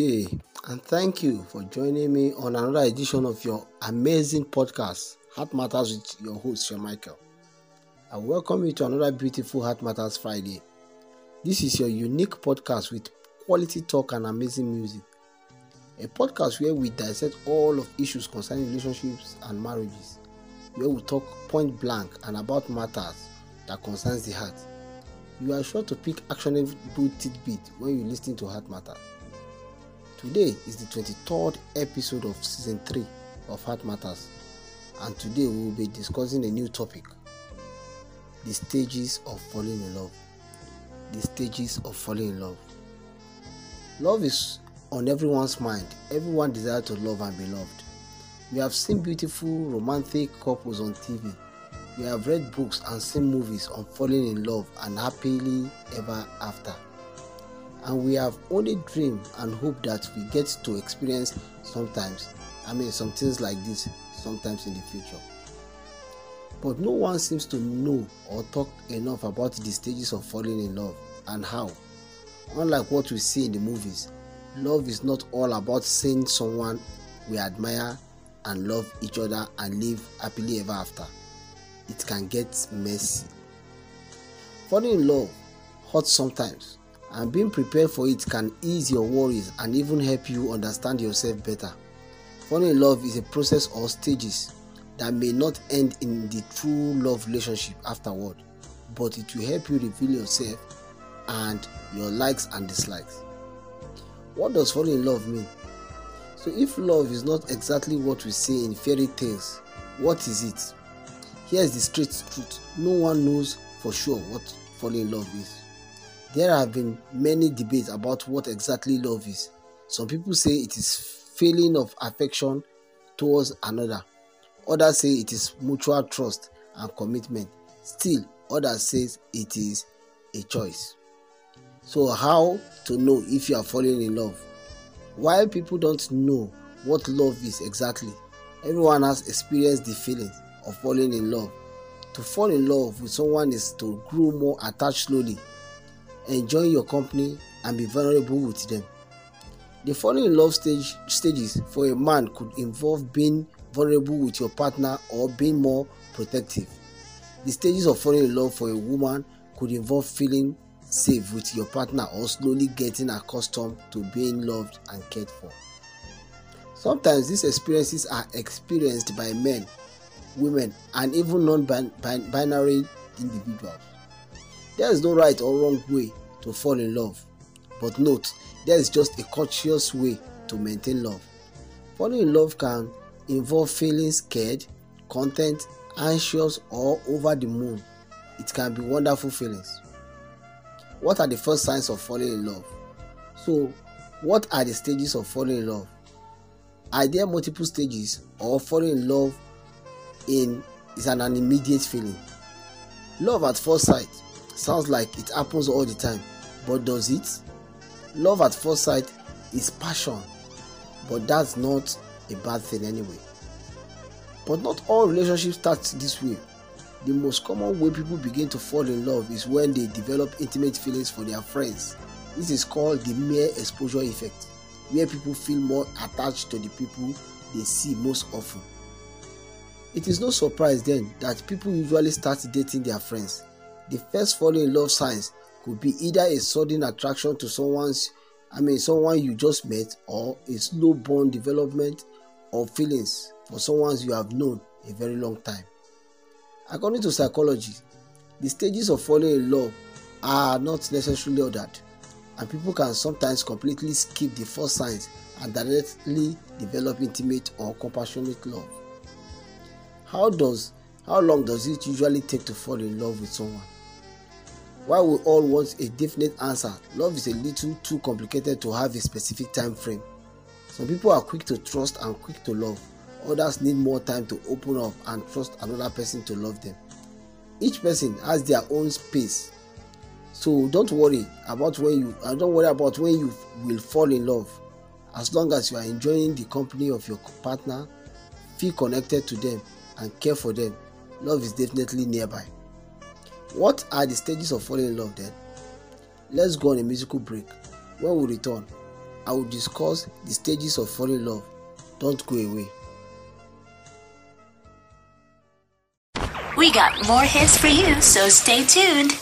Good day, and thank you for joining me on another edition of your amazing podcast, Heart Matters with your host, Sir Michael. I welcome you to another beautiful Heart Matters Friday. This is your unique podcast with quality talk and amazing music. A podcast where we dissect all of issues concerning relationships and marriages, where we talk point blank and about matters that concerns the heart. You are sure to pick actionable tidbit when you listen to Heart Matters. Today is the 23rd episode of season 3 of Heart Matters, and today we will be discussing a new topic the stages of falling in love. The stages of falling in love. Love is on everyone's mind. Everyone desires to love and be loved. We have seen beautiful romantic couples on TV. We have read books and seen movies on falling in love and happily ever after and we have only dreamed and hoped that we get to experience sometimes i mean some things like this sometimes in the future. But no one seems to know or talk enough about the stages of falling in love and how. Unlike what we see in the movies love is not all about seeing someone we admire and love each other and live happily ever after. It can get messy. Falling in love hurts sometimes and being prepared for it can ease your worries and even help you understand yourself better. Falling in love is a process or stages that may not end in the true love relationship afterward, but it will help you reveal yourself and your likes and dislikes. What does falling in love mean? So, if love is not exactly what we see in fairy tales, what is it? Here's the straight truth no one knows for sure what falling in love is. There have been many debates about what exactly love is. Some people say it is feeling of affection towards another. Others say it is mutual trust and commitment. Still, others say it is a choice. So, how to know if you are falling in love? While people don't know what love is exactly, everyone has experienced the feeling of falling in love. To fall in love with someone is to grow more attached slowly enjoy your company, and be vulnerable with them. The falling in love stage, stages for a man could involve being vulnerable with your partner or being more protective. The stages of falling in love for a woman could involve feeling safe with your partner or slowly getting accustomed to being loved and cared for. Sometimes these experiences are experienced by men, women, and even non binary individuals. There is no right or wrong way to fall in love, but note there is just a cautious way to maintain love. Falling in love can involve feeling scared, content, anxious, or over the moon. It can be wonderful feelings. What are the first signs of falling in love? So, what are the stages of falling in love? Are there multiple stages or falling in love in is an immediate feeling? Love at first sight sounds like it happens all the time, but does it? Love at first sight is passion, but that's not a bad thing anyway. But not all relationships start this way. The most common way people begin to fall in love is when they develop intimate feelings for their friends. This is called the mere exposure effect, where people feel more attached to the people they see most often. It is no surprise then that people usually start dating their friends the first falling in love signs could be either a sudden attraction to someone's I mean someone you just met or a slow bond development of feelings for someone you have known a very long time. According to psychology, the stages of falling in love are not necessarily ordered, and people can sometimes completely skip the first signs and directly develop intimate or compassionate love. How does how long does it usually take to fall in love with someone? While we all want a definite answer, love is a little too complicated to have a specific time frame. Some people are quick to trust and quick to love. Others need more time to open up and trust another person to love them. Each person has their own space. So don't worry about when you and don't worry about when you will fall in love. As long as you are enjoying the company of your partner, feel connected to them and care for them, love is definitely nearby. What are the stages of falling in love then? Let's go on a musical break. When we return, I will discuss the stages of falling in love. Don't go away. We got more hits for you, so stay tuned.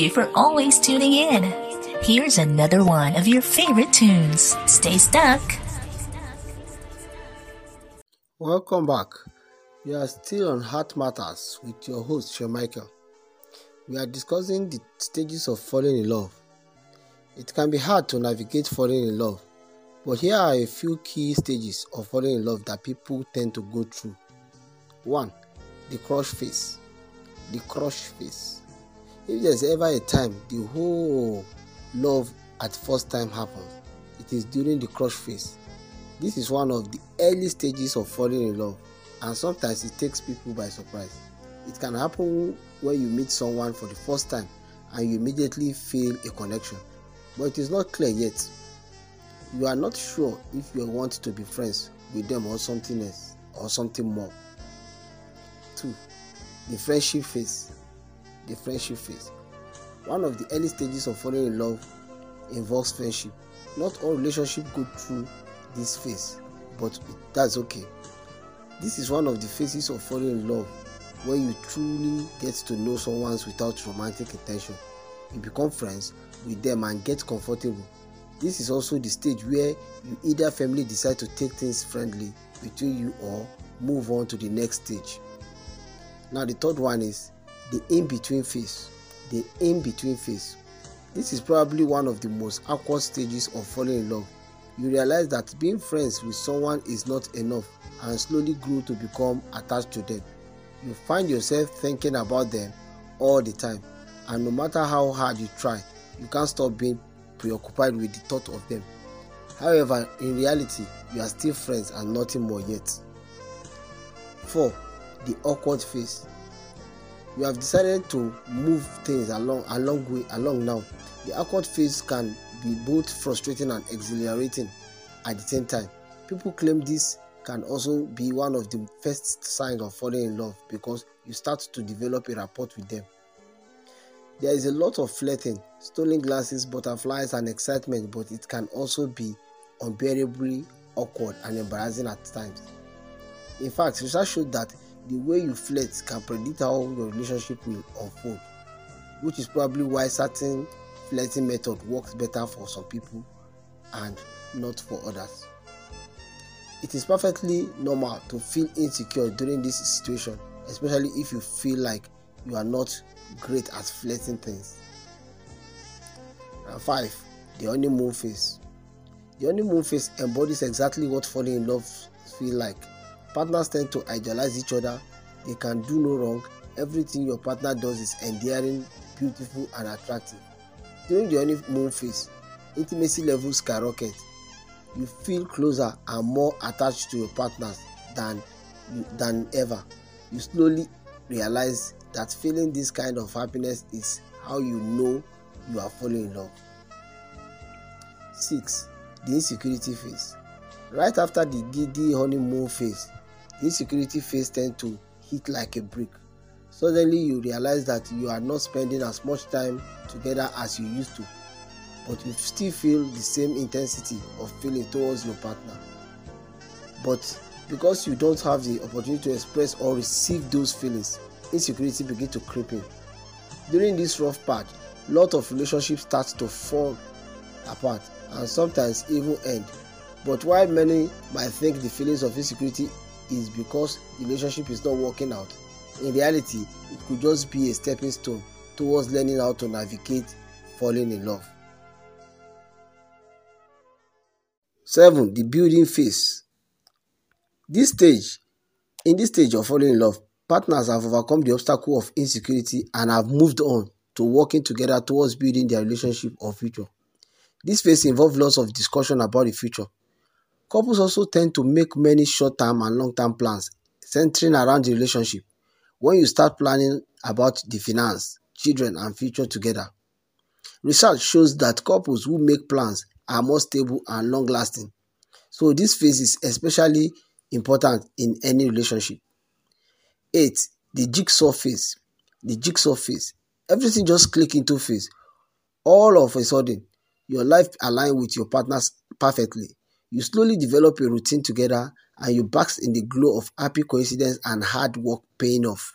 You for always tuning in. Here's another one of your favorite tunes. Stay stuck. Welcome back. We are still on Heart Matters with your host, Sean Michael. We are discussing the stages of falling in love. It can be hard to navigate falling in love, but here are a few key stages of falling in love that people tend to go through. 1. The crush phase. The crush phase. If there's ever a time the whole love at first time happens, it is during the crush phase. This is one of the early stages of falling in love, and sometimes it takes people by surprise. It can happen when you meet someone for the first time and you immediately feel a connection, but it is not clear yet. You are not sure if you want to be friends with them or something else or something more. 2. The friendship phase. The friendship phase. One of the early stages of falling in love involves friendship. Not all relationships go through this phase, but that's okay. This is one of the phases of falling in love when you truly get to know someone without romantic intention. You become friends with them and get comfortable. This is also the stage where you either family decide to take things friendly between you or move on to the next stage. Now the third one is the in-between phase. The in-between phase. This is probably one of the most awkward stages of falling in love. You realize that being friends with someone is not enough and slowly grow to become attached to them. You find yourself thinking about them all the time, and no matter how hard you try, you can't stop being preoccupied with the thought of them. However, in reality, you are still friends and nothing more yet. 4. The awkward phase. You have decided to move things along along way along now. The awkward phase can be both frustrating and exhilarating at the same time. People claim this can also be one of the first signs of falling in love because you start to develop a rapport with them. There is a lot of flirting, stolen glasses butterflies, and excitement, but it can also be unbearably awkward and embarrassing at times. In fact, research showed that the way you flirt can predict how your relationship will unfold, which is probably why certain flirting method works better for some people and not for others. It is perfectly normal to feel insecure during this situation, especially if you feel like you are not great at flirting things. And 5. The honeymoon phase. The honeymoon phase embodies exactly what falling in love feel like. Partners tend to idealize each other, they can do no wrong, everything your partner does is endearing, beautiful, and attractive. During the honeymoon phase, intimacy levels skyrocket. You feel closer and more attached to your partners than than ever. You slowly realize that feeling this kind of happiness is how you know you are falling in love. 6. The insecurity phase. Right after the giddy honeymoon phase, insecurity phase tend to hit like a brick. Suddenly, you realize that you are not spending as much time together as you used to, but you still feel the same intensity of feeling towards your partner. But because you don't have the opportunity to express or receive those feelings, insecurity begins to creep in. During this rough part, lot of relationships start to fall apart and sometimes even end. But while many might think the feelings of insecurity is because the relationship is not working out, in reality, it could just be a stepping stone towards learning how to navigate falling in love. 7. The building phase. This stage, in this stage of falling in love, partners have overcome the obstacle of insecurity and have moved on to working together towards building their relationship or future. This phase involves lots of discussion about the future. Couples also tend to make many short term and long term plans centering around the relationship when you start planning about the finance, children, and future together. Research shows that couples who make plans are more stable and long lasting. So, this phase is especially important in any relationship. 8. The jigsaw phase. The jigsaw phase. Everything just click into phase. All of a sudden, your life align with your partner's perfectly. You slowly develop a routine together and you bask in the glow of happy coincidence and hard work paying off.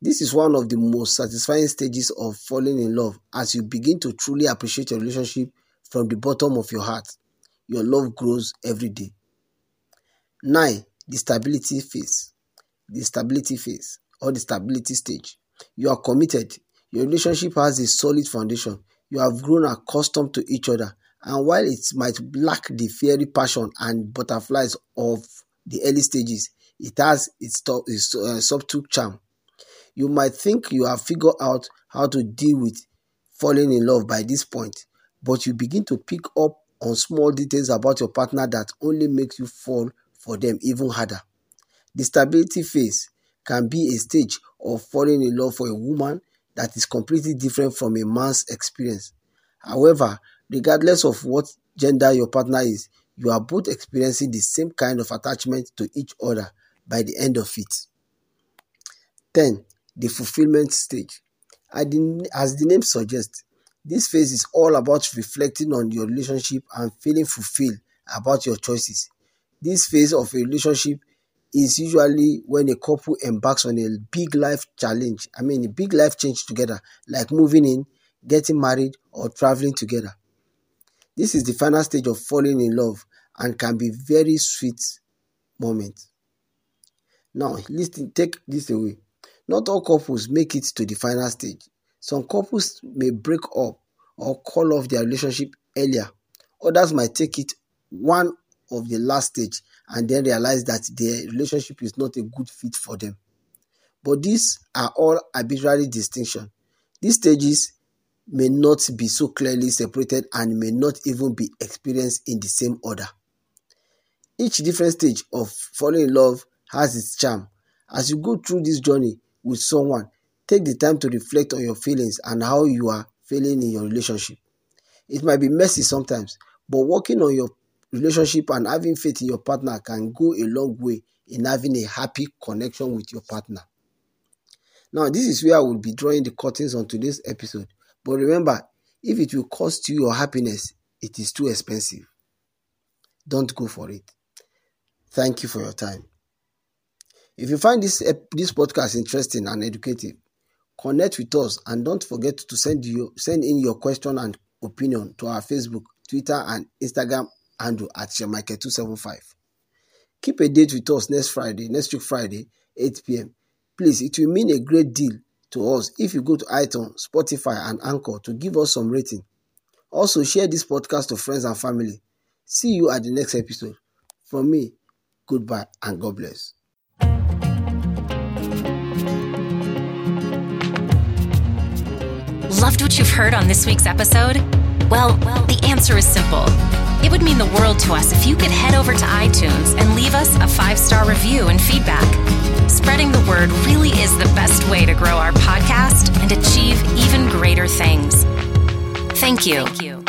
This is one of the most satisfying stages of falling in love as you begin to truly appreciate your relationship from the bottom of your heart. Your love grows every day. 9. The stability phase. The stability phase or the stability stage. You are committed. Your relationship has a solid foundation. You have grown accustomed to each other. And while it might lack the fiery passion and butterflies of the early stages, it has its, its uh, subtle charm. You might think you have figured out how to deal with falling in love by this point, but you begin to pick up on small details about your partner that only makes you fall for them even harder. The stability phase can be a stage of falling in love for a woman that is completely different from a man's experience. However, regardless of what gender your partner is, you are both experiencing the same kind of attachment to each other by the end of it. 10. The fulfillment stage. As the name suggests, this phase is all about reflecting on your relationship and feeling fulfilled about your choices. This phase of a relationship is usually when a couple embarks on a big life challenge. I mean, a big life change together, like moving in, getting married, or traveling together. This is the final stage of falling in love and can be very sweet moment. Now, listen, take this away. Not all couples make it to the final stage. Some couples may break up or call off their relationship earlier. Others might take it one of the last stage and then realize that their relationship is not a good fit for them. But these are all arbitrary distinctions. These stages may not be so clearly separated and may not even be experienced in the same order. Each different stage of falling in love has its charm. As you go through this journey with someone, take the time to reflect on your feelings and how you are feeling in your relationship. It might be messy sometimes, but working on your relationship and having faith in your partner can go a long way in having a happy connection with your partner. Now, this is where I will be drawing the curtains on today's episode. But remember, if it will cost you your happiness, it is too expensive. Don't go for it. Thank you for your time. If you find this, this podcast interesting and educative, connect with us and don't forget to send, you, send in your question and opinion to our Facebook, Twitter, and Instagram handle at Michael275. Keep a date with us next Friday, next week Friday, 8 p.m. Please, it will mean a great deal to us if you go to iTunes, Spotify, and Anchor to give us some rating. Also, share this podcast to friends and family. See you at the next episode. From me, goodbye and God bless. Loved what you've heard on this week's episode? Well, well, the answer is simple. It would mean the world to us if you could head over to iTunes and leave us a five star review and feedback. Spreading the word really is the best way to grow our podcast and achieve even greater things. Thank you. Thank you.